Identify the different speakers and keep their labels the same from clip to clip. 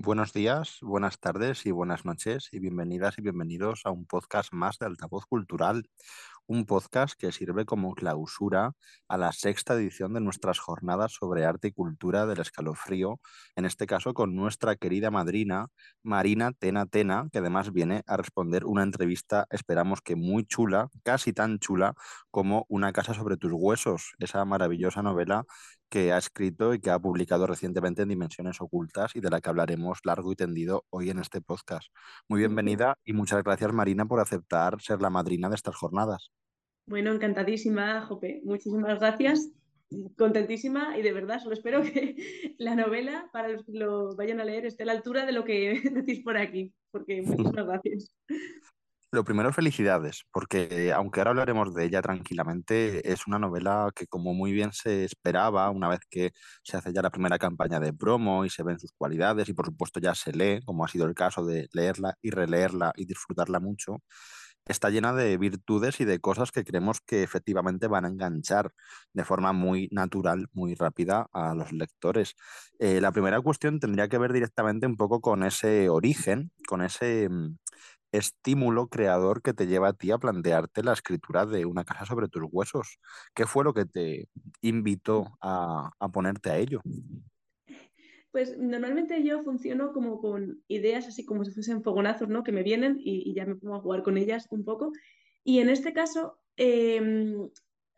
Speaker 1: Buenos días, buenas tardes y buenas noches y bienvenidas y bienvenidos a un podcast más de Altavoz Cultural, un podcast que sirve como clausura a la sexta edición de nuestras jornadas sobre arte y cultura del escalofrío, en este caso con nuestra querida madrina Marina Tena Tena, que además viene a responder una entrevista, esperamos que muy chula, casi tan chula como Una casa sobre tus huesos, esa maravillosa novela que ha escrito y que ha publicado recientemente en Dimensiones Ocultas y de la que hablaremos largo y tendido hoy en este podcast. Muy bienvenida y muchas gracias Marina por aceptar ser la madrina de estas jornadas.
Speaker 2: Bueno, encantadísima, Jope. Muchísimas gracias. Contentísima y de verdad solo espero que la novela, para los que lo vayan a leer, esté a la altura de lo que decís por aquí, porque muchísimas gracias.
Speaker 1: Lo primero, felicidades, porque aunque ahora hablaremos de ella tranquilamente, es una novela que como muy bien se esperaba, una vez que se hace ya la primera campaña de promo y se ven sus cualidades y por supuesto ya se lee, como ha sido el caso de leerla y releerla y disfrutarla mucho, está llena de virtudes y de cosas que creemos que efectivamente van a enganchar de forma muy natural, muy rápida a los lectores. Eh, la primera cuestión tendría que ver directamente un poco con ese origen, con ese mm, estímulo creador que te lleva a ti a plantearte la escritura de una casa sobre tus huesos. ¿Qué fue lo que te invitó a, ponerte a ello?
Speaker 2: Pues normalmente yo funciono como con ideas así como si fuesen fogonazos, ¿no? Que me vienen y, ya me pongo a jugar con ellas un poco. Y en este caso, em,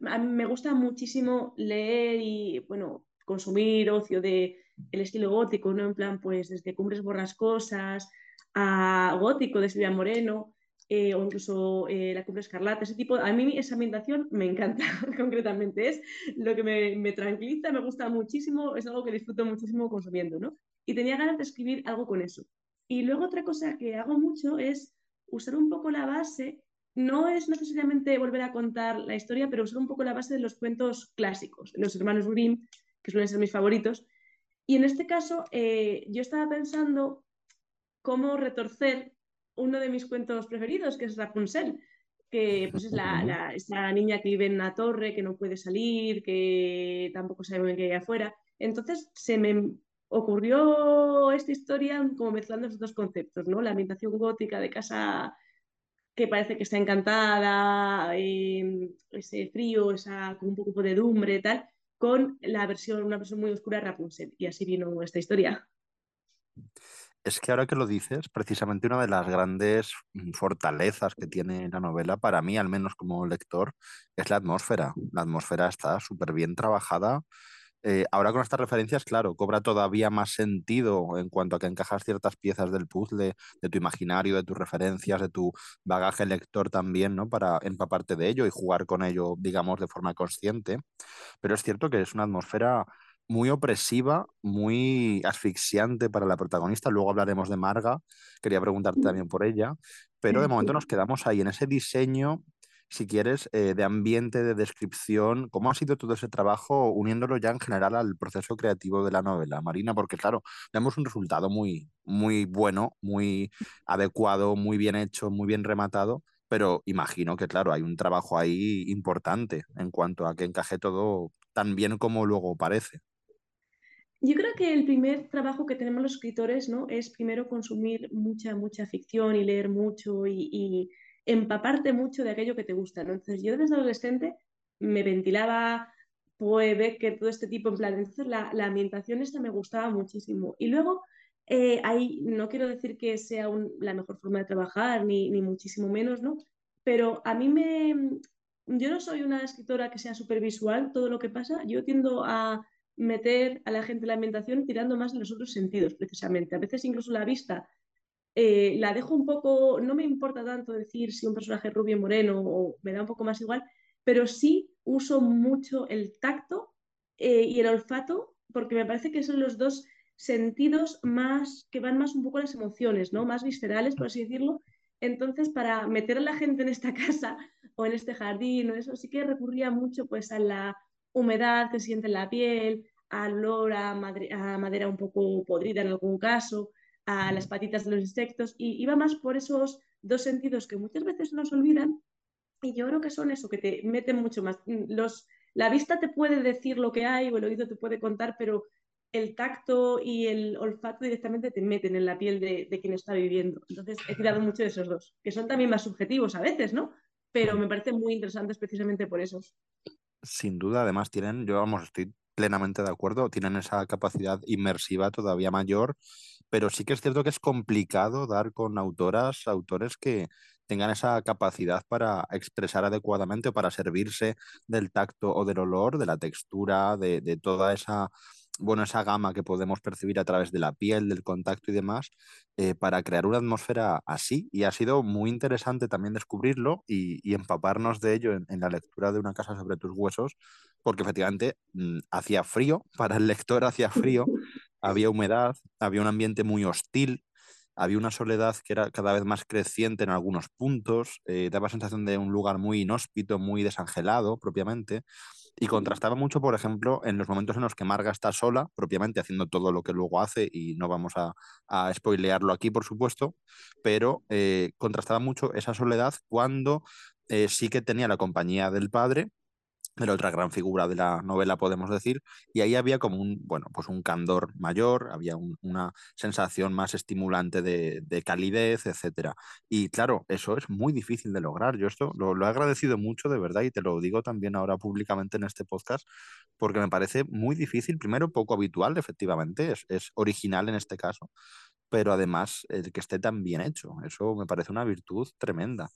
Speaker 2: a me gusta muchísimo leer y, bueno, consumir ocio de el estilo gótico, ¿no? En plan, pues desde Cumbres Borrascosas a Gótico de Silvia Moreno, eh, o incluso eh, La Cumbre Escarlata, ese tipo, a mí esa ambientación me encanta, concretamente, es lo que me, tranquiliza, me gusta muchísimo, es algo que disfruto muchísimo consumiendo, ¿no? Y tenía ganas de escribir algo con eso. Y luego otra cosa que hago mucho es usar un poco la base, no es necesariamente volver a contar la historia, pero usar un poco la base de los cuentos clásicos, los hermanos Grimm, que suelen ser mis favoritos. Y en este caso, eh, yo estaba pensando cómo retorcer uno de mis cuentos preferidos, que es Rapunzel, que pues, es la, esta niña que vive en una torre, que no puede salir, que tampoco sabe bien qué hay afuera. Entonces se me ocurrió esta historia como mezclando esos dos conceptos, ¿no? La ambientación gótica de casa que parece que está encantada, ese frío, esa con un poco de dumbre, tal, con la versión, una versión muy oscura de Rapunzel. Y así vino esta historia.
Speaker 1: Es que ahora que lo dices, precisamente una de las grandes mm, fortalezas que tiene la novela, para mí, al menos como lector, es la atmósfera. La atmósfera está súper bien trabajada. Eh, ahora con estas referencias, claro, cobra todavía más sentido en cuanto a que encajas ciertas piezas del puzzle, de tu imaginario, de tus referencias, de tu bagaje lector también, ¿no? Para empaparte de ello y jugar con ello, digamos, de forma consciente. Pero es cierto que es una atmósfera muy opresiva, muy asfixiante para la protagonista. Luego hablaremos de Marga, quería preguntarte también por ella, pero de momento nos quedamos ahí en ese diseño, si quieres, eh, de ambiente, de descripción. ¿Cómo ha sido todo ese trabajo uniéndolo ya en general al proceso creativo de la novela, Marina? Porque claro, vemos un resultado muy, muy bueno, muy adecuado, muy bien hecho, muy bien rematado. Pero imagino que, claro, hay un trabajo ahí importante en cuanto a que encaje todo tan bien como luego parece.
Speaker 2: Yo creo que el primer trabajo que tenemos los escritores ¿no? es primero consumir mucha, mucha ficción y leer mucho y, empaparte mucho de aquello que te gusta. ¿no? Entonces yo desde adolescente me ventilaba Poe, que todo este tipo, en plan, entonces la, la ambientación esta me gustaba muchísimo. Y luego, eh, ahí no quiero decir que sea la mejor forma de trabajar, ni, ni muchísimo menos, ¿no? Pero a mí me... Yo no soy una escritora que sea súper visual, todo lo que pasa, yo tiendo a meter a la gente en la ambientación tirando más de los otros sentidos, precisamente. A veces incluso la vista eh, la dejo un poco, no me importa tanto decir si un personaje es rubio o moreno o me da un poco más igual, pero sí uso mucho el tacto eh, y el olfato porque me parece que son los dos sentidos más que van más un poco a las emociones, ¿no? Más viscerales, por así decirlo. Entonces, para meter a la gente en esta casa o en este jardín o eso, sí que recurría mucho pues a la humedad que siente en la piel, al olor a, madera un poco podrida en algún caso, a las patitas de los insectos, y iba más por esos dos sentidos que muchas veces nos olvidan, y yo creo que son eso, que te meten mucho más. Los, la vista te puede decir lo que hay o el oído te puede contar, pero el tacto y el olfato directamente te meten en la piel de, de, quien está viviendo. Entonces he tirado mucho de esos dos, que son también más subjetivos a veces, ¿no? Pero me parecen muy interesantes precisamente por eso.
Speaker 1: Sin duda, además tienen, yo vamos, estoy plenamente de acuerdo, tienen esa capacidad inmersiva todavía mayor, pero sí que es cierto que es complicado dar con autoras, autores que tengan esa capacidad para expresar adecuadamente o para servirse del tacto o del olor, de la textura, de, de toda esa bueno, esa gama que podemos percibir a través de la piel, del contacto y demás, eh, para crear una atmósfera así. Y ha sido muy interesante también descubrirlo y, empaparnos de ello en, la lectura de Una casa sobre tus huesos, porque efectivamente mmm, hacía frío, para el lector hacía frío, había humedad, había un ambiente muy hostil, había una soledad que era cada vez más creciente en algunos puntos, eh, daba sensación de un lugar muy inhóspito, muy desangelado propiamente, y contrastaba mucho, por ejemplo, en los momentos en los que Marga está sola, propiamente haciendo todo lo que luego hace, y no vamos a, a spoilearlo aquí, por supuesto, pero eh, contrastaba mucho esa soledad cuando eh, sí que tenía la compañía del padre era otra gran figura de la novela, podemos decir, y ahí había como un, bueno, pues un candor mayor, había un, una sensación más estimulante de, de, calidez, etcétera. Y claro, eso es muy difícil de lograr. Yo esto lo, lo, he agradecido mucho, de verdad, y te lo digo también ahora públicamente en este podcast, porque me parece muy difícil, primero poco habitual, efectivamente, es, es original en este caso, pero además el que esté tan bien hecho, eso me parece una virtud tremenda.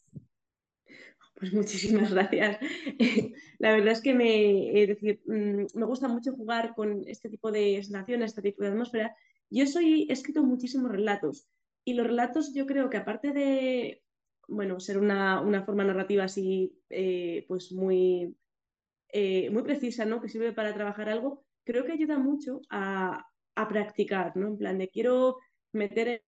Speaker 2: Pues muchísimas gracias. La verdad es que me, mm, me gusta mucho jugar con este tipo de sensaciones, este tipo de atmósfera. Yo soy, he escrito muchísimos relatos y los relatos yo creo que aparte de, bueno, ser una, una forma narrativa así, eh, pues muy, eh, muy precisa, ¿no? Que sirve para trabajar algo, creo que ayuda mucho a, a practicar, ¿no? En plan de quiero meter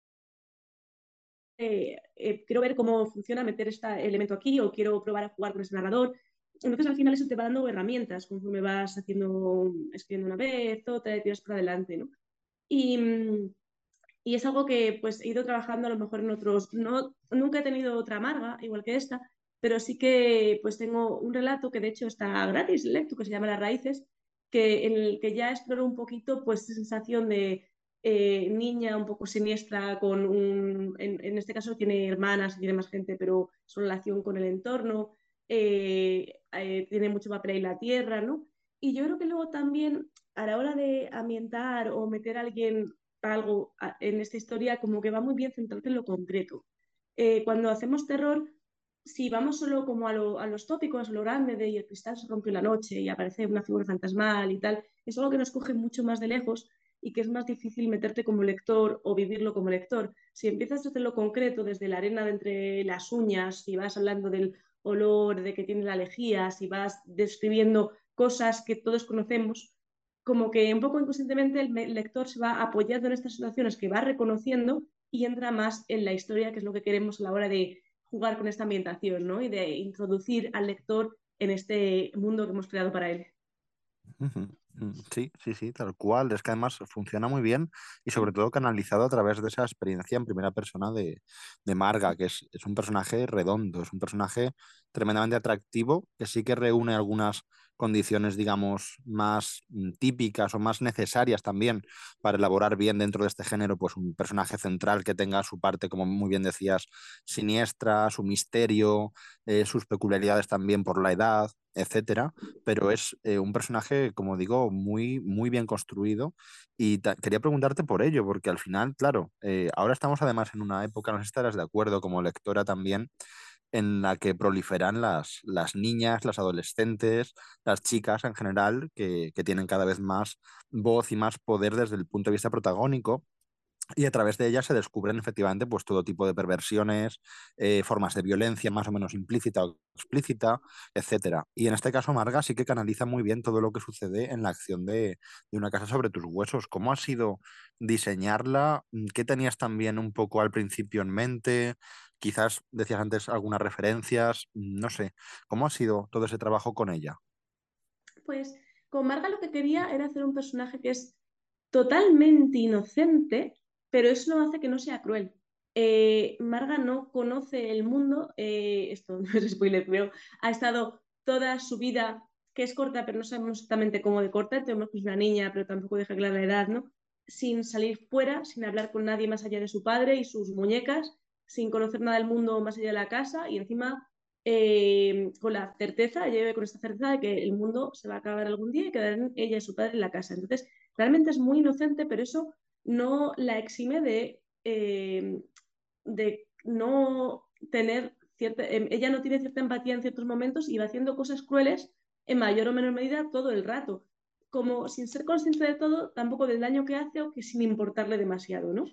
Speaker 2: eh, eh, quiero ver cómo funciona meter este elemento aquí o quiero probar a jugar con ese narrador. Entonces al final eso te va dando herramientas conforme vas haciendo, escribiendo una vez, otra, te tiras para adelante, ¿no? Y, y, es algo que pues he ido trabajando a lo mejor en otros, no, nunca he tenido otra amarga, igual que esta, pero sí que pues tengo un relato que de hecho está gratis, lecto, que se llama Las Raíces, que, en el que ya exploro un poquito pues esa sensación de eh, niña un poco siniestra, con un, en, este caso tiene hermanas, tiene más gente, pero su relación con el entorno, eh, eh, tiene mucho papel ahí la tierra, ¿no? Y yo creo que luego también a la hora de ambientar o meter a alguien algo en esta historia, como que va muy bien centrarte en lo concreto. Eh, cuando hacemos terror, si vamos solo como a, lo, a, los tópicos, lo grande de y el cristal se rompió la noche y aparece una figura fantasmal y tal, es algo que nos coge mucho más de lejos y que es más difícil meterte como lector o vivirlo como lector. Si empiezas desde lo concreto, desde la arena de entre las uñas, si vas hablando del olor, de que tiene la lejía, si vas describiendo cosas que todos conocemos, como que un poco inconscientemente el lector se va apoyando en estas situaciones que va reconociendo y entra más en la historia, que es lo que queremos a la hora de jugar con esta ambientación ¿no? y de introducir al lector en este mundo que hemos creado para él.
Speaker 1: Sí, sí, sí, tal cual. Es que además funciona muy bien y sobre todo canalizado a través de esa experiencia en primera persona de, de Marga, que es, es, un personaje redondo, es un personaje tremendamente atractivo, que sí que reúne algunas condiciones, digamos, más típicas o más necesarias también para elaborar bien dentro de este género, pues un personaje central que tenga su parte, como muy bien decías, siniestra, su misterio, eh, sus peculiaridades también por la edad, etcétera, pero es eh, un personaje, como digo, muy, muy bien construido. Y quería preguntarte por ello, porque al final, claro, eh, ahora estamos además en una época, no estarás de acuerdo como lectora también, en la que proliferan las, las niñas, las adolescentes, las chicas en general, que, que tienen cada vez más voz y más poder desde el punto de vista protagónico y a través de ellas se descubren efectivamente pues todo tipo de perversiones, eh, formas de violencia más o menos implícita o explícita, etcétera. Y en este caso Marga sí que canaliza muy bien todo lo que sucede en la acción de, de, una casa sobre tus huesos. ¿Cómo ha sido diseñarla? ¿Qué tenías también un poco al principio en mente? Quizás decías antes algunas referencias, no sé. ¿Cómo ha sido todo ese trabajo con ella?
Speaker 2: Pues con Marga lo que quería era hacer un personaje que es totalmente inocente, pero eso no hace que no sea cruel. Eh, Marga no conoce el mundo, eh, esto no es spoiler, pero ha estado toda su vida que es corta, pero no sabemos exactamente cómo de corta, tenemos que es una niña, pero tampoco deja clara la edad, ¿no? Sin salir fuera, sin hablar con nadie más allá de su padre y sus muñecas, sin conocer nada del mundo más allá de la casa y encima eh, con la certeza, ella vive con esta certeza de que el mundo se va a acabar algún día y quedarán ella y su padre en la casa. Entonces, realmente es muy inocente, pero eso no la exime de, eh, de no tener cierta, em, ella no tiene cierta empatía en ciertos momentos y va haciendo cosas crueles en mayor o menor medida todo el rato, como sin ser consciente de todo, tampoco del daño que hace o que sin importarle demasiado, ¿no?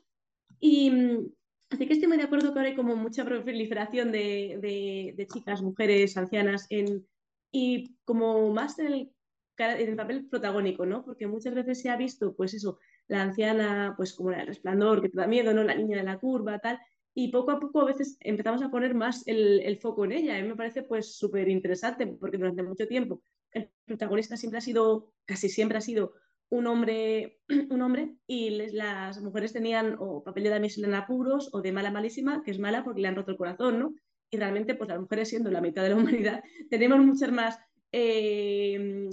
Speaker 2: Y mm, así que estoy muy de acuerdo que ahora hay como mucha proliferación de, de, chicas, mujeres, ancianas, en, y como más en el, en el papel protagónico, ¿no? Porque muchas veces se ha visto, pues eso, la anciana, pues como el resplandor, que te da miedo, ¿no? La niña de la curva, tal, y poco a poco a veces empezamos a poner más el, el foco en ella. A mí me parece pues súper interesante porque durante mucho tiempo el protagonista siempre ha sido, casi siempre ha sido un hombre, un hombre y les, las mujeres tenían o papel de damisela en apuros o de mala malísima, que es mala porque le han roto el corazón, ¿no? Y realmente pues las mujeres siendo la mitad de la humanidad tenemos muchas más eh,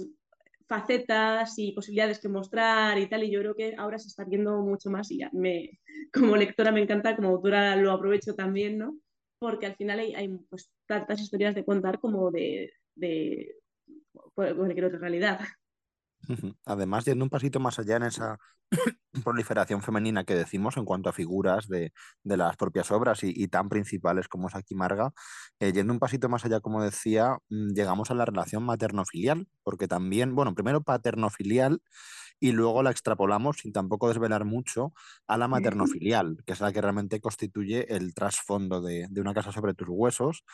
Speaker 2: facetas y posibilidades que mostrar y tal, y yo creo que ahora se está viendo mucho más y ya me, como lectora me encanta, como autora lo aprovecho también, ¿no? Porque al final hay, hay pues, tantas historias de contar como de, de cualquier otra realidad.
Speaker 1: Además, yendo un pasito más allá en esa proliferación femenina que decimos en cuanto a figuras de, de las propias obras y, tan principales como es aquí Marga, eh, yendo un pasito más allá, como decía, mm, llegamos a la relación materno-filial, porque también, bueno, primero paterno-filial y luego la extrapolamos sin tampoco desvelar mucho a la materno-filial, que es la que realmente constituye el trasfondo de, de una casa sobre tus huesos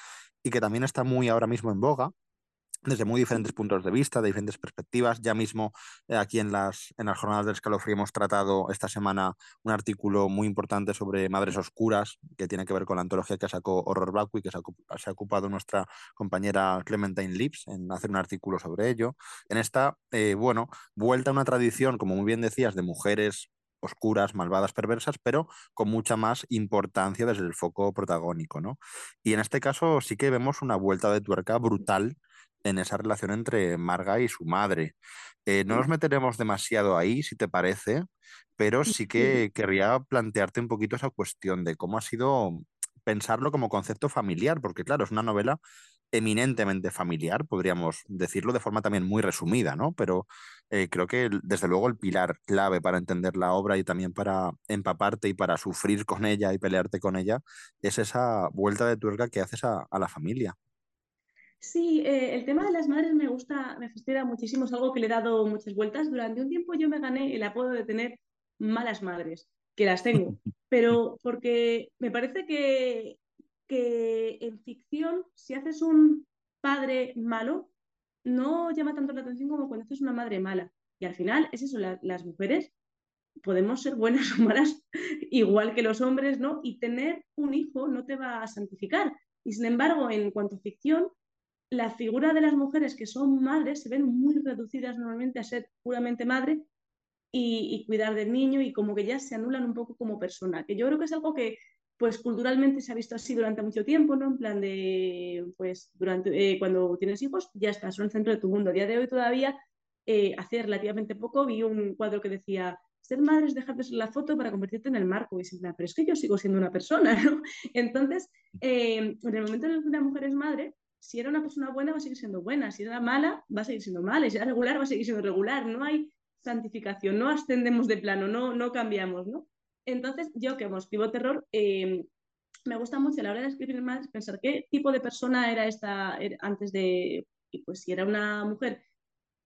Speaker 1: y que también está muy ahora mismo en boga desde muy diferentes puntos de vista, de diferentes perspectivas. Ya mismo eh, aquí en las, en las jornadas del escalofrío hemos tratado esta semana un artículo muy importante sobre Madres Oscuras, que tiene que ver con la antología que sacó Horror Blackwick, que se ha, se ha ocupado nuestra compañera Clementine Lips en hacer un artículo sobre ello. En esta, eh, bueno, vuelta a una tradición, como muy bien decías, de mujeres oscuras, malvadas, perversas, pero con mucha más importancia desde el foco protagónico, ¿no? Y en este caso sí que vemos una vuelta de tuerca brutal en esa relación entre Marga y su madre. Eh, no nos meteremos demasiado ahí, si te parece, pero sí que querría plantearte un poquito esa cuestión de cómo ha sido pensarlo como concepto familiar, porque claro, es una novela eminentemente familiar, podríamos decirlo de forma también muy resumida, ¿no? Pero eh, creo que desde luego el pilar clave para entender la obra y también para empaparte y para sufrir con ella y pelearte con ella es esa vuelta de tuerca que haces a la familia.
Speaker 2: Sí, eh, el tema de las madres me gusta, me fastidia muchísimo, es algo que le he dado muchas vueltas. Durante un tiempo yo me gané el apodo de tener malas madres, que las tengo, pero porque me parece que, que en ficción, si haces un padre malo, no llama tanto la atención como cuando haces una madre mala. Y al final es eso, las mujeres podemos ser buenas o malas igual que los hombres, ¿no? Y tener un hijo no te va a santificar. Y sin embargo, en cuanto a ficción, la figura de las mujeres que son madres se ven muy reducidas normalmente a ser puramente madre y, cuidar del niño y como que ya se anulan un poco como persona, que yo creo que es algo que pues culturalmente se ha visto así durante mucho tiempo, ¿no? En plan de, pues durante, eh, cuando tienes hijos ya estás, son el centro de tu mundo. A día de hoy todavía, eh, hace relativamente poco, vi un cuadro que decía, ser madre es dejar de la foto para convertirte en el marco. Y pero es que yo sigo siendo una persona, ¿no? Entonces, eh, en el momento en el que una mujer es madre, si era una persona buena va a seguir siendo buena, si era mala va a seguir siendo mala, si era regular va a seguir siendo regular, no hay santificación, no ascendemos de plano, no, no cambiamos, ¿no? Entonces, yo que escribo terror, eh, me gusta mucho a la hora de escribir más pensar qué tipo de persona era esta antes de, y pues si era una mujer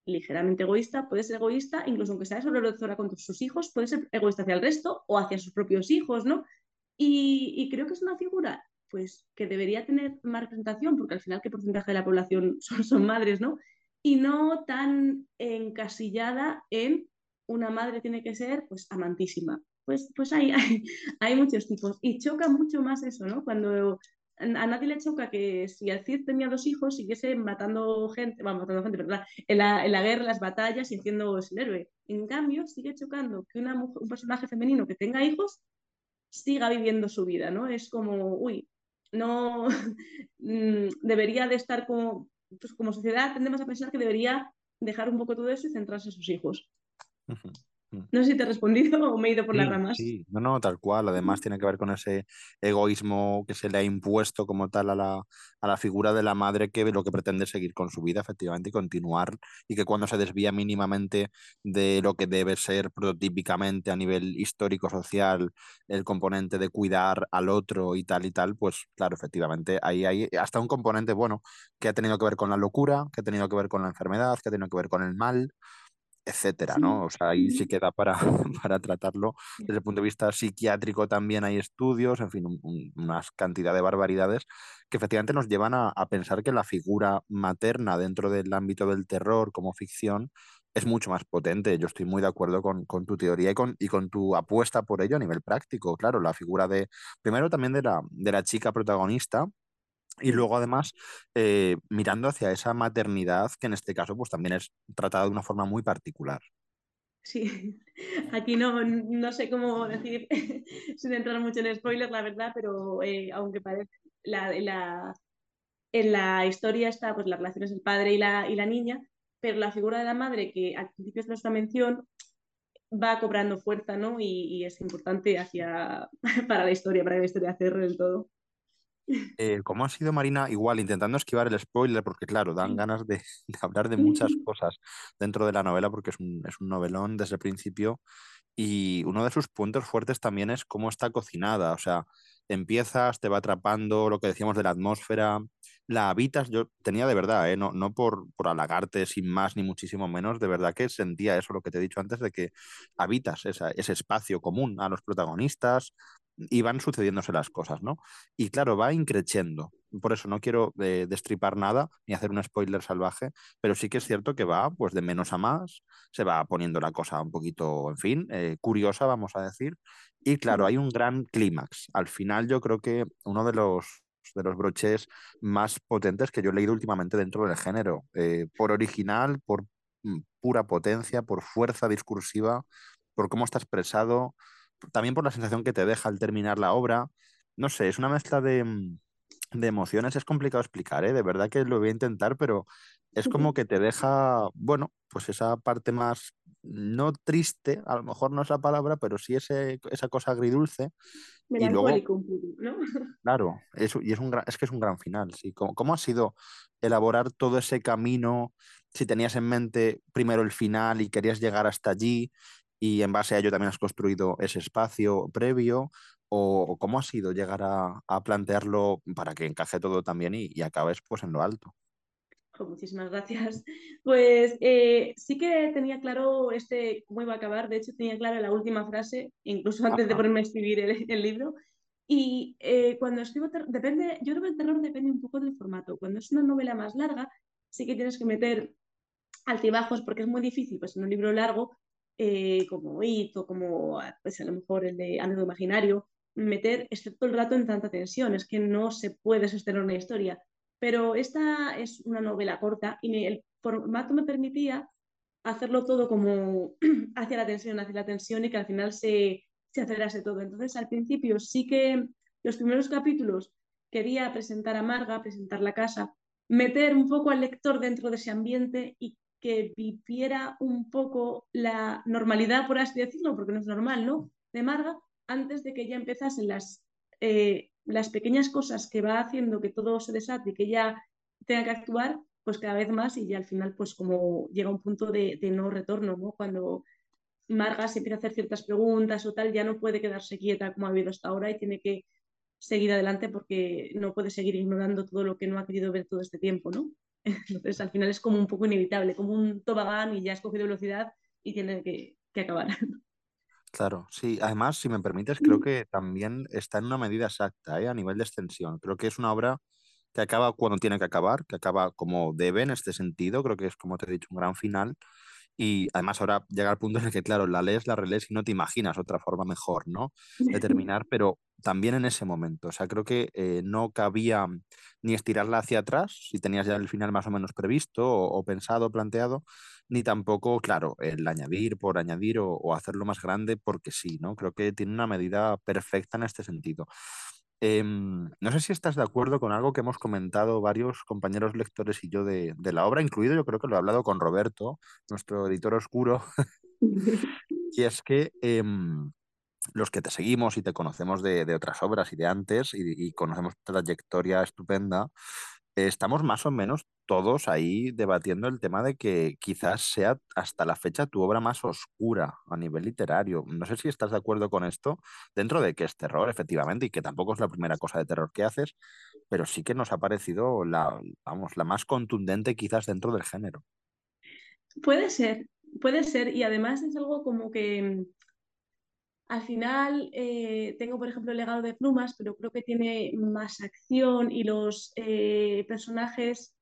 Speaker 2: ligeramente egoísta, puede ser egoísta, incluso aunque sea sobre con sus hijos, puede ser egoísta hacia el resto o hacia sus propios hijos, ¿no? Y creo que es una figura pues que debería tener más representación, porque al final qué porcentaje de la población son, madres, ¿no? Y no tan encasillada en una madre tiene que ser pues amantísima. Pues, pues hay, hay, muchos tipos. Y choca mucho más eso, ¿no? Cuando a nadie le choca que si el Cid tenía dos hijos siguiese matando gente, bueno, matando gente, ¿verdad? En la, en la guerra, las batallas y siendo el héroe. En cambio, sigue chocando que una un personaje femenino que tenga hijos siga viviendo su vida, ¿no? Es como, uy, no mm, debería de estar como pues como sociedad tendemos a pensar que debería dejar un poco todo eso y centrarse en sus hijos. No sé si te he respondido o me he ido por las ramas.
Speaker 1: Sí, no, no, tal cual. Además tiene que ver con ese egoísmo que se le ha impuesto como tal a la, a la figura de la madre que lo que pretende es seguir con su vida efectivamente y continuar y que cuando se desvía mínimamente de lo que debe ser prototípicamente a nivel histórico-social el componente de cuidar al otro y tal y tal, pues claro, efectivamente ahí hay hasta un componente, bueno, que ha tenido que ver con la locura, que ha tenido que ver con la enfermedad, que ha tenido que ver con el mal etcétera, ¿no? O sea, ahí sí queda para, para tratarlo desde el punto de vista psiquiátrico también hay estudios, en fin, una cantidad de barbaridades que efectivamente nos llevan a, pensar que la figura materna dentro del ámbito del terror como ficción es mucho más potente. Yo estoy muy de acuerdo con, con tu teoría y con, y con, tu apuesta por ello a nivel práctico. Claro, la figura de, primero también de la, de la chica protagonista, y luego, además, eh, mirando hacia esa maternidad, que en este caso pues, también es tratada de una forma muy particular.
Speaker 2: Sí, aquí no, no sé cómo decir, sin entrar mucho en spoilers, la verdad, pero eh, aunque parece, la, la, en la historia está pues, las relaciones del padre y la, y la niña, pero la figura de la madre, que al principio es nuestra mención, va cobrando fuerza, ¿no? Y, y es importante hacia, para la historia, para que la historia cierre del todo.
Speaker 1: Eh, ¿Cómo ha sido Marina? Igual, intentando esquivar el spoiler, porque claro, dan ganas de, hablar de muchas cosas dentro de la novela, porque es un, es un novelón desde el principio. Y uno de sus puntos fuertes también es cómo está cocinada. O sea, empiezas, te va atrapando, lo que decíamos de la atmósfera, la habitas. Yo tenía de verdad, ¿eh? no, no por, por halagarte sin más ni muchísimo menos, de verdad que sentía eso, lo que te he dicho antes, de que habitas ese espacio común a los protagonistas, y van sucediéndose las cosas, ¿no? Y claro, va increciendo. Por eso no quiero eh, destripar nada ni hacer un spoiler salvaje, pero sí que es cierto que va pues de menos a más, se va poniendo la cosa un poquito, en fin, eh, curiosa, vamos a decir. Y claro, hay un gran clímax. Al final yo creo que uno de los de los broches más potentes que yo he leído últimamente dentro del género, eh, por original, por mm, pura potencia, por fuerza discursiva, por cómo está expresado, también por la sensación que te deja al terminar la obra. No sé, es una mezcla de, mm, de emociones, es complicado explicar, ¿eh? de verdad que lo voy a intentar, pero es como que te deja, bueno, pues esa parte más, no triste, a lo mejor no es la palabra, pero sí ese, esa cosa agridulce.
Speaker 2: y luego, ¿no?
Speaker 1: Claro, eso, y es, un es que es un gran final, sí. ¿Cómo, ¿Cómo ha sido elaborar todo ese camino? Si tenías en mente primero el final y querías llegar hasta allí, y en base a ello también has construido ese espacio previo o cómo ha sido llegar a, plantearlo para que encaje todo también y, y acabes pues en lo alto.
Speaker 2: muchísimas gracias. Pues eh, sí que tenía claro este cómo iba a acabar. De hecho, tenía clara la última frase, incluso antes de ponerme a escribir el, libro. Y eh, cuando escribo, depende, yo creo que el terror depende un poco del formato. Cuando es una novela más larga, sí que tienes que meter altibajos porque es muy difícil, pues en un libro largo eh, como It o como pues a lo mejor el de Amigo Imaginario, meter excepto el rato en tanta tensión, es que no se puede sostener una historia. Pero esta es una novela corta y el formato me permitía hacerlo todo como hacia la tensión, hacia la tensión y que al final se, se acelerase todo. Entonces, al principio sí que los primeros capítulos quería presentar a Marga, presentar la casa, meter un poco al lector dentro de ese ambiente y que viviera un poco la normalidad, por así decirlo, porque no es normal, ¿no? De Marga, antes de que ya empezasen las, eh, las pequeñas cosas que va haciendo que todo se desate y que ya tenga que actuar, pues cada vez más y ya al final, pues como llega un punto de, no retorno, ¿no? Cuando Marga se empieza a hacer ciertas preguntas o tal, ya no puede quedarse quieta como ha habido hasta ahora y tiene que seguir adelante porque no puede seguir ignorando todo lo que no ha querido ver todo este tiempo, ¿no? Entonces, al final es como un poco inevitable, como un tobogán y ya has cogido velocidad y tiene que, acabar.
Speaker 1: Claro, sí. Además, si me permites, creo que también está en una medida exacta, ¿eh? a nivel de extensión. Creo que es una obra que acaba cuando tiene que acabar, que acaba como debe en este sentido. Creo que es, como te he dicho, un gran final. Y además ahora llega el punto en el que, claro, la lees, la relees y no te imaginas otra forma mejor, ¿no? De terminar, pero también en ese momento. O sea, creo que eh, no cabía ni estirarla hacia atrás, si tenías ya el final más o menos previsto o, pensado, planteado, ni tampoco, claro, el añadir por añadir o, hacerlo más grande porque sí, ¿no? Creo que tiene una medida perfecta en este sentido. Em, no sé si estás de acuerdo con algo que hemos comentado varios compañeros lectores y yo de, de la obra, incluido yo creo que lo he hablado con Roberto, nuestro editor oscuro, y es que em, los que te seguimos y te conocemos de, de otras obras y de antes y, conocemos tu trayectoria estupenda, estamos más o menos todos ahí debatiendo el tema de que quizás sea hasta la fecha tu obra más oscura a nivel literario. No sé si estás de acuerdo con esto, dentro de que es terror, efectivamente, y que tampoco es la primera cosa de terror que haces, pero sí que nos ha parecido la, vamos, la más contundente quizás dentro del género.
Speaker 2: Puede ser, puede ser, y además es algo como que al final eh, tengo, por ejemplo, el legado de plumas, pero creo que tiene más acción y los eh, personajes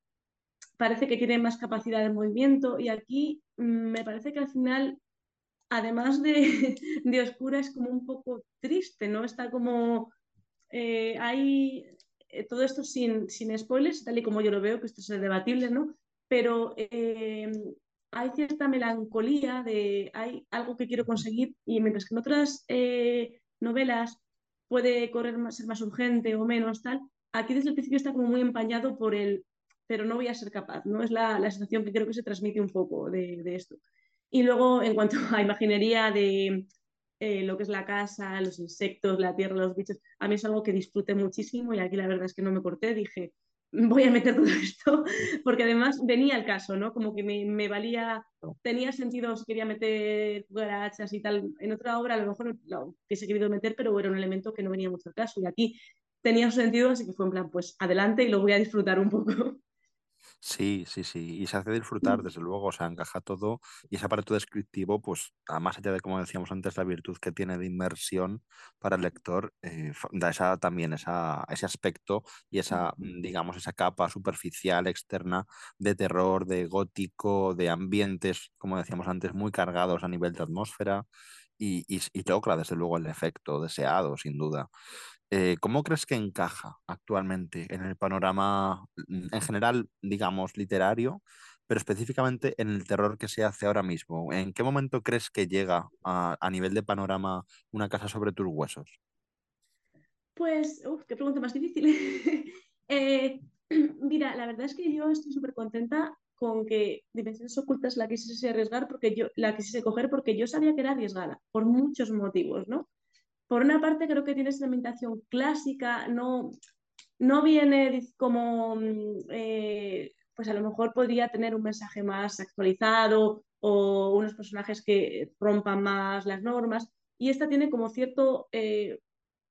Speaker 2: parece que tienen más capacidad de movimiento y aquí mm, me parece que al final, además de, de oscura, es como un poco triste, ¿no? Está como... Eh, hay todo esto sin, sin spoilers, tal y como yo lo veo, que esto es debatible, ¿no? Pero hay cierta melancolía de hay algo que quiero conseguir y mientras que en otras eh, novelas puede correr más, ser más urgente o menos tal, aquí desde el principio está como muy empañado por el pero no voy a ser capaz, ¿no? Es la, la sensación que creo que se transmite un poco de, de esto. Y luego, en cuanto a imaginería de eh, lo que es la casa, los insectos, la tierra, los bichos, a mí es algo que disfruté muchísimo y aquí la verdad es que no me corté, dije, voy a meter todo esto, porque además venía el caso, ¿no? Como que me, me valía, tenía sentido si quería meter cucarachas y tal. En otra obra a lo mejor lo hubiese querido meter, pero era un elemento que no venía mucho al caso. Y aquí tenía su sentido, así que fue en plan, pues adelante y lo voy a disfrutar un poco.
Speaker 1: Sí, sí, sí, y se hace disfrutar, desde luego, o sea, encaja todo y ese aparato descriptivo, pues, a más allá de, como decíamos antes, la virtud que tiene de inmersión para el lector, eh, da esa, también esa, ese aspecto y esa, mm, digamos, esa capa superficial externa de terror, de gótico, de ambientes, como decíamos antes, muy cargados a nivel de atmósfera y, y, y logra, desde luego, el efecto deseado, sin duda. Eh, ¿cómo crees que encaja actualmente en el panorama, mm, en general, digamos, literario, pero específicamente en el terror que se hace ahora mismo? ¿En qué momento crees que llega a, a nivel de panorama una casa sobre tus huesos?
Speaker 2: Pues, uf, qué pregunta más difícil. Eh, mira, la verdad es que yo estoy súper contenta con que Dimensiones Ocultas la quisiese arriesgar porque yo la quisiese coger porque yo sabía que era arriesgada por muchos motivos, ¿no? Por una parte creo que tiene esa ambientación clásica, no, no viene como, mm, eh, pues a lo mejor podría tener un mensaje más actualizado o unos personajes que rompan más las normas. Y esta tiene como cierto eh,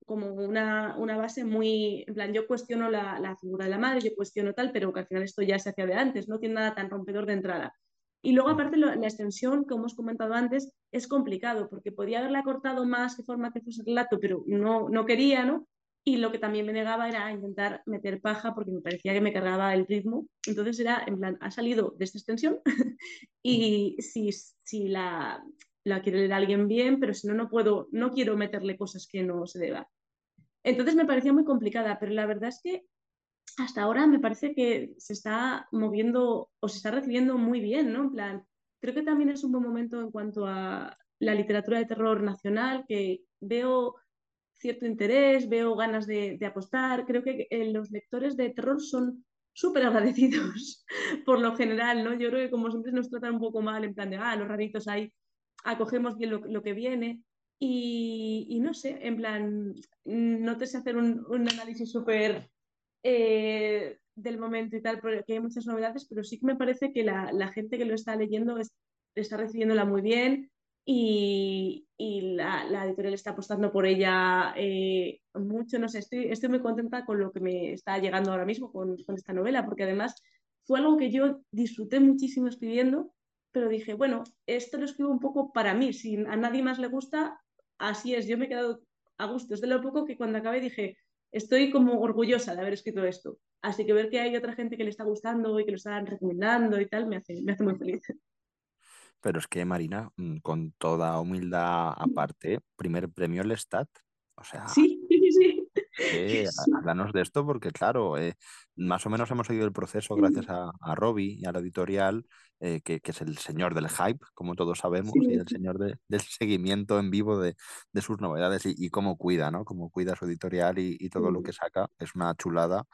Speaker 2: como una, una base muy, en plan, yo cuestiono la, la figura de la madre, yo cuestiono tal, pero que al final esto ya se hacía de antes, no tiene nada tan rompedor de entrada. Y luego, aparte, lo- la extensión, como hemos comentado antes, es complicado, porque podía haberla cortado más de forma que fuese relato, pero no, no quería, ¿no? Y lo que también me negaba era intentar meter paja, porque me parecía que me cargaba el ritmo. Entonces era, en plan, ha salido de esta extensión, y si, si la, la quiere leer alguien bien, pero si no, no puedo, no quiero meterle cosas que no se deba. Entonces me parecía muy complicada, pero la verdad es que hasta ahora me parece que se está moviendo o se está recibiendo muy bien, ¿no? En plan, creo que también es un buen momento en cuanto a la literatura de terror nacional, que veo cierto interés, veo ganas de, apostar. Creo que eh, los lectores de terror son súper agradecidos por lo general, ¿no? Yo creo que como siempre nos tratan un poco mal, en plan de, ah, los raritos ahí, acogemos bien lo, que viene. Y, y, no sé, en plan, no te sé hacer un, un análisis súper eh, del momento y tal, porque hay muchas novedades, pero sí que me parece que la, la gente que lo está leyendo es, está recibiéndola muy bien y, y la, la, editorial está apostando por ella eh, mucho. No sé, estoy, estoy muy contenta con lo que me está llegando ahora mismo con, con esta novela, porque además fue algo que yo disfruté muchísimo escribiendo, pero dije, bueno, esto lo escribo un poco para mí, si a nadie más le gusta, así es, yo me he quedado a gusto. Es de lo poco que cuando acabé dije, estoy como orgullosa de haber escrito esto. Así que ver que hay otra gente que le está gustando y que lo están recomendando y tal, me hace, me hace muy feliz.
Speaker 1: Pero es que Marina, mm, con toda humildad aparte, primer premio Lestat, o sea,
Speaker 2: Sí, sí, sí.
Speaker 1: De esto porque, claro, eh, más o menos hemos seguido el proceso gracias a, a Robbie y a la editorial, eh, que, que, es el señor del hype, como todos sabemos,
Speaker 2: Sí,
Speaker 1: y el señor de, del seguimiento en vivo de, de sus novedades y, y, cómo cuida, ¿no? Cómo cuida su editorial y, y todo lo que saca. Es una chulada.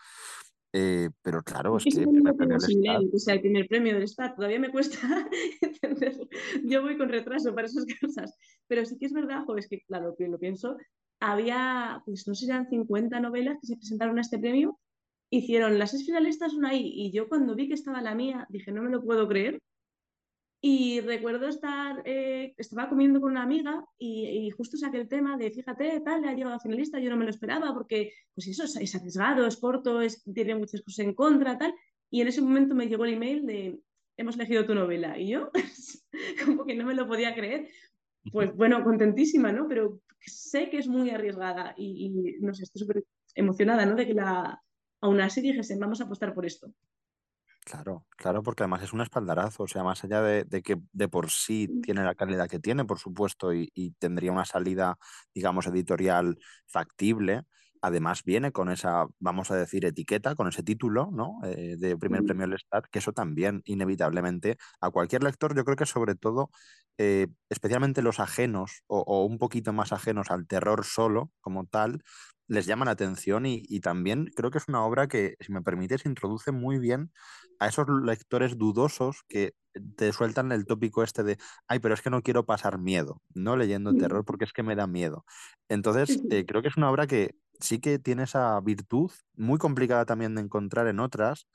Speaker 1: Eh, pero claro,
Speaker 2: Es
Speaker 1: es
Speaker 2: que lo
Speaker 1: premio
Speaker 2: sin o sea, el primer premio del todavía me cuesta entenderlo. Yo voy con retraso para esas cosas, pero sí que es verdad, jo, es que claro, lo pienso, había, pues no sé, eran 50 novelas que se presentaron a este premio, hicieron las seis finalistas una ahí, y yo cuando vi que estaba la mía, dije, no me lo puedo creer, y recuerdo estar, eh, estaba comiendo con una amiga y, y, justo saqué el tema de, fíjate, tal, le ha llegado a finalista, yo no me lo esperaba porque, pues eso, es, es arriesgado, es corto, es, tiene muchas cosas en contra, tal. Y en ese momento me llegó el email de, hemos elegido tu novela. Y yo, como que no me lo podía creer. Pues bueno, contentísima, ¿no? Pero sé que es muy arriesgada y, y no sé, estoy súper emocionada, ¿no? De que la, aún así dijesen, vamos a apostar por esto.
Speaker 1: Claro, claro, porque además es un espaldarazo, o sea, más allá de, de que de por sí tiene la calidad que tiene, por supuesto, y, y, tendría una salida, digamos, editorial factible, además viene con esa, vamos a decir, etiqueta, con ese título, ¿no? Eh, de primer premio del Stat, que eso también, inevitablemente, a cualquier lector, yo creo que sobre todo, eh, especialmente los ajenos o, o un poquito más ajenos al terror solo, como tal, les llama la atención y, y, también creo que es una obra que, si me permites, introduce muy bien a esos lectores dudosos que te sueltan el tópico este de, ay, pero es que no quiero pasar miedo, no leyendo terror porque es que me da miedo. Entonces, eh, creo que es una obra que sí que tiene esa virtud, muy complicada también de encontrar en otras,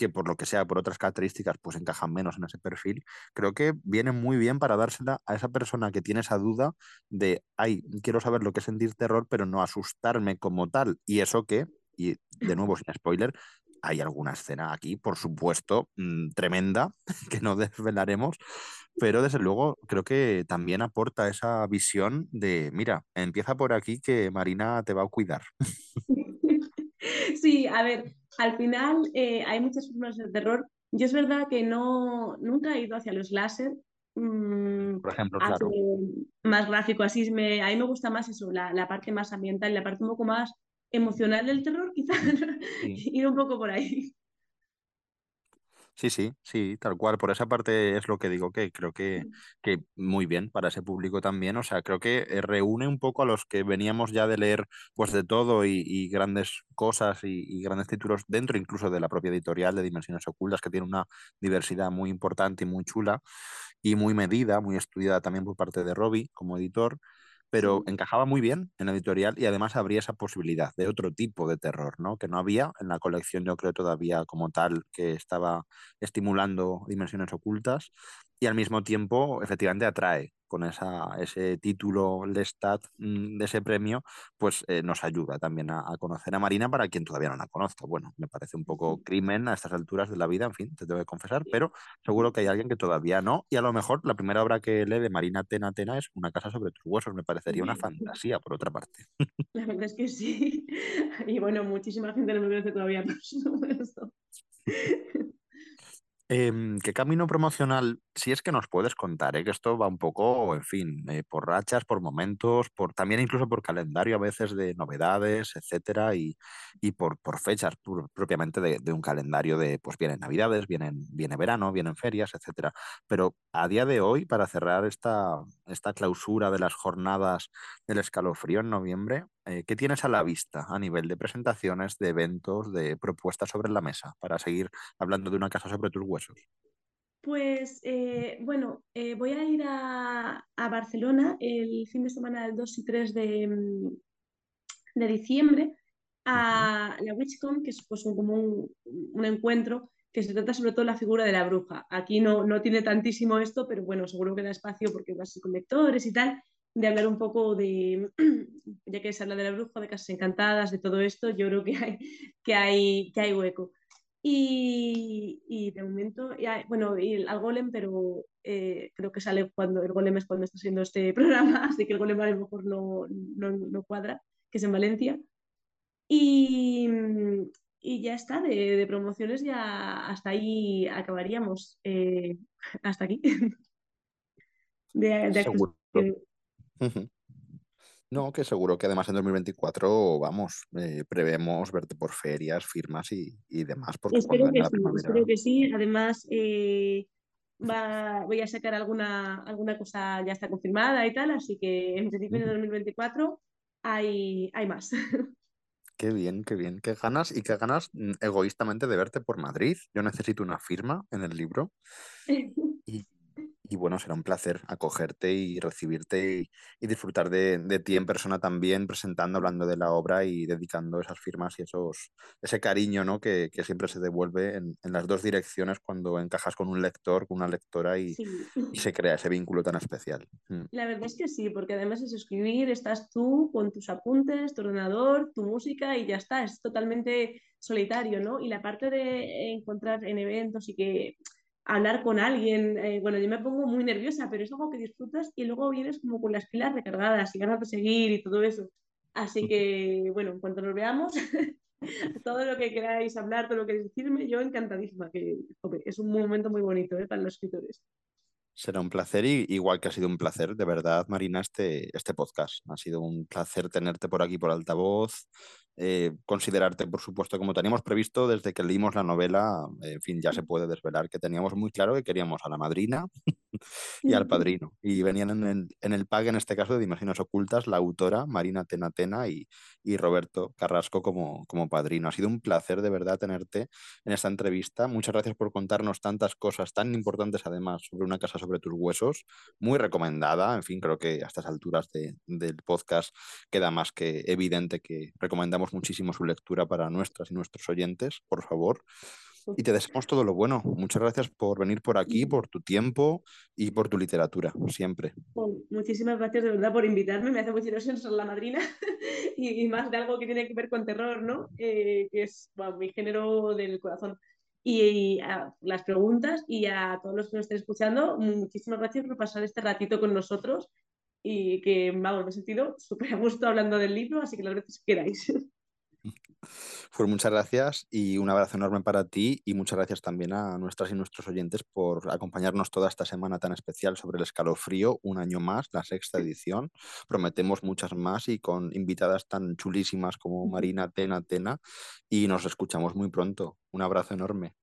Speaker 1: que por lo que sea, por otras características, pues encajan menos en ese perfil, creo que viene muy bien para dársela a esa persona que tiene esa duda de, ay, quiero saber lo que es sentir terror, pero no asustarme como tal. Y eso que, y de nuevo sin spoiler, hay alguna escena aquí, por supuesto, mmm, tremenda, que no desvelaremos, pero desde luego creo que también aporta esa visión de, mira, empieza por aquí que Marina te va a cuidar.
Speaker 2: Sí, a ver, al final eh, hay muchas formas de terror. Yo es verdad que no, nunca he ido hacia los láser, mmm,
Speaker 1: Por ejemplo, claro.
Speaker 2: más gráfico, así me, a mí me gusta más eso, la, la, parte más ambiental, la parte un poco más emocional del terror, quizás
Speaker 1: Sí.
Speaker 2: ir un poco por ahí.
Speaker 1: Sí, sí, sí, tal cual. Por esa parte es lo que digo, que creo que, que muy bien para ese público también. O sea, creo que eh, reúne un poco a los que veníamos ya de leer pues de todo y, y grandes cosas y, y, grandes títulos dentro incluso de la propia editorial de Dimensiones Ocultas, que tiene una diversidad muy importante y muy chula y muy medida, muy estudiada también por parte de Robbie como editor pero encajaba muy bien en la editorial y además habría esa posibilidad de otro tipo de terror, ¿no? Que no había en la colección, yo creo todavía como tal, que estaba estimulando dimensiones ocultas y al mismo tiempo efectivamente atrae con esa, ese título Lestat mm, de ese premio, pues eh, nos ayuda también a, a, conocer a Marina para quien todavía no la conozca. Bueno, me parece un poco crimen a estas alturas de la vida, en fin, te tengo que confesar, pero seguro que hay alguien que todavía no, y a lo mejor la primera obra que lee de Marina Tena Tena es Una casa sobre tus huesos, me parecería una fantasía, por otra parte.
Speaker 2: La verdad es que sí. Y bueno, muchísima gente no me conoce todavía por eso.
Speaker 1: Eh, ¿Qué camino promocional, si es que nos puedes contar, eh, que esto va un poco, en fin, eh, por rachas, por momentos, por también incluso por calendario a veces de novedades, etcétera, y, y por, por fechas propiamente de, de, un calendario de, pues vienen navidades, vienen, viene verano, vienen ferias, etcétera. Pero a día de hoy, para cerrar esta, esta clausura de las jornadas del escalofrío en noviembre, eh, ¿qué tienes a la vista a nivel de presentaciones, de eventos, de propuestas sobre la mesa para seguir hablando de una casa sobre tus huesos?
Speaker 2: Pues eh, bueno, eh, voy a ir a, a, Barcelona el fin de semana del 2 y 3 de, de diciembre a la WitchCon, que es pues, un, como un, un, encuentro que se trata sobre todo de la figura de la bruja. Aquí no, no tiene tantísimo esto, pero bueno, seguro que da espacio porque vas con lectores y tal, de hablar un poco de, ya que se habla de la bruja, de casas encantadas, de todo esto, yo creo que hay, que hay, que hay hueco. Y, y, de momento, bueno, y el, al golem, pero eh, creo que sale cuando el golem es cuando está haciendo este programa, así que el golem a lo mejor no, no, no cuadra, que es en Valencia. Y, y ya está, de, de, promociones ya hasta ahí acabaríamos, eh, hasta aquí. De.
Speaker 1: Uh -huh. No, que seguro que además en 2024, vamos, eh, prevemos verte por ferias, firmas y, y demás, porque
Speaker 2: Espero que sí,
Speaker 1: primavera.
Speaker 2: espero que sí. Además, eh, va, voy a sacar alguna, alguna cosa, ya está confirmada y tal, así que en principio de 2024 hay, hay más.
Speaker 1: Qué bien, qué bien, qué ganas y qué ganas mm, egoístamente de verte por Madrid. Yo necesito una firma en el libro y, bueno, será un placer acogerte y recibirte y, y disfrutar de, de ti en persona también, presentando, hablando de la obra y dedicando esas firmas y esos, ese cariño, ¿no? que, que siempre se devuelve en, en las dos direcciones cuando encajas con un lector, con una lectora y,
Speaker 2: Sí,
Speaker 1: y se crea ese vínculo tan especial. Mm.
Speaker 2: la verdad es que sí, porque además es escribir, estás tú con tus apuntes, tu ordenador, tu música y ya está, es totalmente solitario, ¿no? Y la parte de encontrar en eventos y que hablar con alguien, eh, bueno, yo me pongo muy nerviosa, pero es algo que disfrutas y luego vienes como con las pilas recargadas y ganas de seguir y todo eso. Así que, bueno, en cuanto nos veamos, todo lo que queráis hablar, todo lo que decirme, yo encantadísima, que joder, es un momento muy bonito ¿eh? para los escritores.
Speaker 1: Será un placer y igual que ha sido un placer, de verdad, Marina, este, este podcast. Ha sido un placer tenerte por aquí por altavoz, eh, considerarte, por supuesto, como teníamos previsto desde que leímos la novela, en fin, ya se puede desvelar que teníamos muy claro que queríamos a la madrina y al padrino. Y venían en el, en el pack, en este caso, de Dimensiones Ocultas, la autora Marina Tenatena y, y Roberto Carrasco como, como padrino. Ha sido un placer de verdad tenerte en esta entrevista. Muchas gracias por contarnos tantas cosas tan importantes, además, sobre una casa sobre tus huesos. Muy recomendada. En fin, creo que a estas alturas de, del podcast queda más que evidente que recomendamos muchísimo su lectura para nuestras y nuestros oyentes, por favor. Y te deseamos todo lo bueno. Muchas gracias por venir por aquí, por tu tiempo y por tu literatura, siempre.
Speaker 2: Oh, muchísimas gracias de verdad por invitarme, me hace mucha ilusión ser la madrina y, y, más de algo que tiene que ver con terror, ¿no? Eh, que es bueno, mi género del corazón. Y, y a las preguntas y a todos los que nos estén escuchando, muchísimas gracias por pasar este ratito con nosotros y que, vamos, me he sentido súper a gusto hablando del libro, así que las veces que queráis.
Speaker 1: Pues muchas gracias y un abrazo enorme para ti y muchas gracias también a nuestras y nuestros oyentes por acompañarnos toda esta semana tan especial sobre el escalofrío, un año más, la sexta edición. Prometemos muchas más y con invitadas tan chulísimas como Marina Tena Tena y nos escuchamos muy pronto. Un abrazo enorme.